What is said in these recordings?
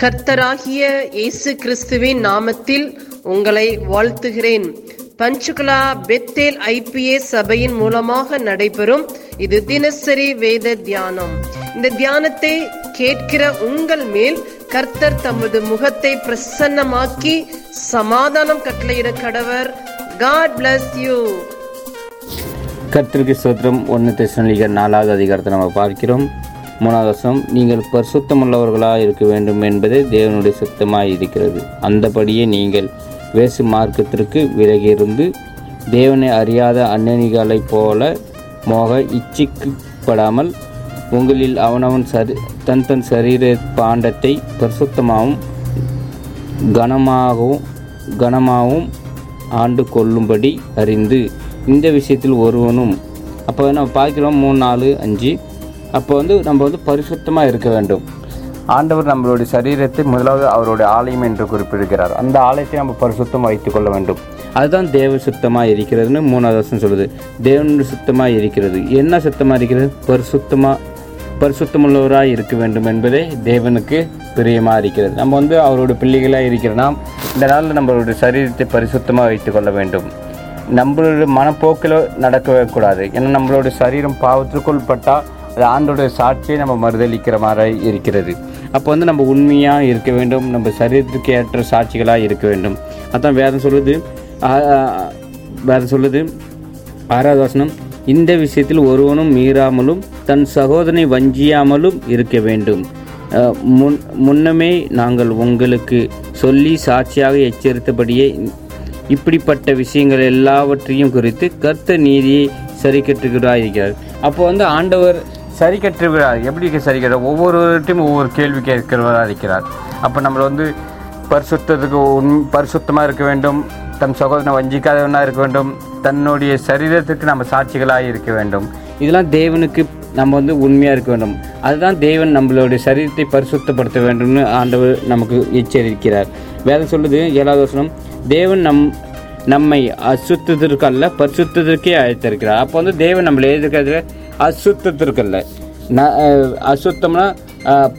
கர்த்தராகிய இயேசு கிறிஸ்துவின் நாமத்தில் உங்களை வாழ்த்துகிறேன். பஞ்சுகுலா பெத்தேல் ஐபிஏ சபையின் மூலமாக நடைபெறும் இது தினசரி வேத தியானம். இந்த தியானத்தை கேட்கிற உங்கள் மேல் கர்த்தர் தமது முகத்தை பிரசன்னமாக்கி சமாதானம் கட்டளையிட கடவர். காட் பிளஸ் யூ கர்த்தருக்கு சோத்திரம் ஒன்று தெசனலிகர் நாலாவது அதிகாரத்தை நம்ம பார்க்கிறோம். மூணாவது நீங்கள் பரிசுத்தமுள்ளவர்களாக இருக்க வேண்டும் என்பதே தேவனுடைய சுத்தமாக இருக்கிறது. அந்தபடியே நீங்கள் வேசு மார்க்கத்திற்கு விலகியிருந்து தேவனை அறியாத அன்னணிகளைப் போல மோக இச்சிக்கப்படாமல் உங்களில் அவனவன் சரி தன் தன் சரீர பாண்டத்தை பரிசுத்தமாகவும் கனமாகவும் கனமாகவும் ஆண்டு கொள்ளும்படி அறிந்து இந்த விஷயத்தில் ஒருவனும் அப்போ நம்ம பார்க்கிறோம் மூணு நாலு அஞ்சு. அப்போ வந்து நம்ம வந்து பரிசுத்தமாக இருக்க வேண்டும். ஆண்டவர் நம்மளுடைய சரீரத்தை முதலாவது அவருடைய ஆலயம் என்று குறிப்பிடுகிறார். அந்த ஆலயத்தை நம்ம பரிசுத்தமாக வைத்துக்கொள்ள வேண்டும். அதுதான் தேவ சுத்தமாக இருக்கிறதுன்னு மூணாவது வருஷம் சொல்லுது. தேவன் சுத்தமாக இருக்கிறது. என்ன சுத்தமாக இருக்கிறது? பரிசுத்தமாக பரிசுத்தமுள்ளவராக இருக்க வேண்டும் என்பதே தேவனுக்கு பிரியமாக இருக்கிறது. நம்ம வந்து அவருடைய பிள்ளைகளாக இருக்கிற நாம் இந்த நாளில் நம்மளுடைய சரீரத்தை பரிசுத்தமாக வைத்துக்கொள்ள வேண்டும். நம்மளுடைய மனப்போக்கில் நடக்கவே கூடாது. ஏன்னா நம்மளுடைய சரீரம் பாவத்திற்குள் பட்டால் அது ஆண்டோடைய சாட்சியை நம்ம மறுதளிக்கிற மாதிரி இருக்கிறது. அப்போ வந்து நம்ம உண்மையாக இருக்க வேண்டும் நம்ம சரீரத்துக்கு ஏற்ற சாட்சிகளாக இருக்க வேண்டும். அதான் வேதம் சொல்லுது வேறு வேதம் சொல்லுது ஆறாவது வசனம் இந்த விஷயத்தில் ஒருவனும் மீறாமலும் தன் சகோதரனை வஞ்சியாமலும் இருக்க வேண்டும். முன் முன்னமே நாங்கள் உங்களுக்கு சொல்லி சாட்சியாக எச்சரித்தபடியே இப்படிப்பட்ட விஷயங்கள் எல்லாவற்றையும் குறித்து கர்த்த நீதியை சரி கட்டுகிறார் இருக்கிறார் அப்போ வந்து ஆண்டவர் சரி கட்டுகிறார் எப்படி சரி கட்டுறார் ஒவ்வொருவர்கிட்டையும் ஒவ்வொரு கேள்வி கேட்கிறவராக இருக்கிறார். அப்போ நம்மளை வந்து பரிசுத்தத்துக்கு உண் பரிசுத்தமாக இருக்க வேண்டும். தம் சகோதரனை வஞ்சிக்காதவனாக இருக்க வேண்டும். தன்னுடைய சரீரத்துக்கு நம்ம சாட்சிகளாக இருக்க வேண்டும். இதெல்லாம் தேவனுக்கு நம்ம வந்து உண்மையாக இருக்க வேண்டும். அதுதான் தேவன் நம்மளுடைய சரீரத்தை பரிசுத்தப்படுத்த வேண்டும்னு ஆண்டவர் நமக்கு எச்சரிக்கிறார். வேதம் சொல்லுது ஏழாவது வசனம் தேவன் நம் நம்மை அசுத்தத்திற்கு அல்ல பரிசுத்தத்திற்கே அழைத்திருக்கிறார். அப்போ வந்து தேவன் நம்மளை எழுதிருக்கிறதுல அசுத்தத்திற்கல்ல. ந அசுத்தம்னா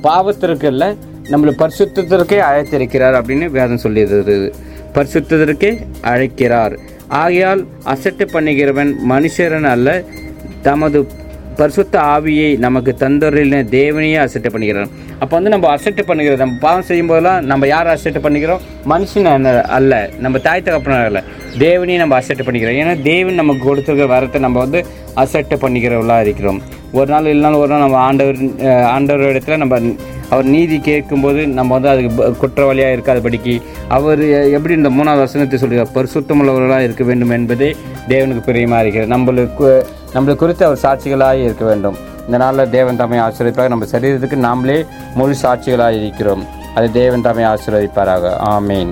பாவத்திற்கு நம்மளை பரிசுத்திற்கே அழைத்திருக்கிறார் அப்படின்னு வேதம் சொல்லியிருக்கிறது பரிசுத்திற்கே அழைக்கிறார். ஆகையால் அசட்டு பண்ணுகிறவன் மனுஷரன் அல்ல. தமது பரிசுத்த ஆவியை நமக்கு தந்தொரின தேவனையே அசட்டு பண்ணுகிறான். அப்போ வந்து நம்ம அசட்டை பண்ணிக்கிறோம் நம்ம பாவம் செய்யும் போதெல்லாம் நம்ம யார் அசட்டை பண்ணிக்கிறோம்? மனுஷன் அல்ல- நம்ம தாய் தகப்பனர் அல்ல. தேவனையும் நம்ம அசட்டை பண்ணிக்கிறோம். ஏன்னா தேவன் நமக்கு கொடுத்துருக்க வரத்தை நம்ம வந்து அசட்டை பண்ணிக்கிறவர்களாக இருக்கிறோம். ஒரு நாள் இல்லைனாலும் ஒரு நாள் நம்ம ஆண்டவர் ஆண்டவர் இடத்துல நம்ம அவர் நீதி கேட்கும்போது நம்ம வந்து அதுக்கு குற்றவாளியாக குற்றவாளியாக இருக்காதபடிக்கு அவர் எப்படி இந்த மூணாவது வசனத்தை சொல்கிறார் பரிசுத்தமுள்ளவர்களாக இருக்க வேண்டும் என்பதே தேவனுக்கு பிரியமாக இருக்கிறது. நம்மளுக்கு நம்மளை குறித்து அவர் சாட்சிகளாக இருக்க வேண்டும். இந்த நாளில் தேவன் தம்மை ஆசீர்வதிப்பாக நம்ம சரீரத்துக்கு நாமளே முழு சாட்சிகளாக இருக்கிறோம் அது தேவன் தம்மை ஆசீர்வதிப்பாராக. ஆமீன்.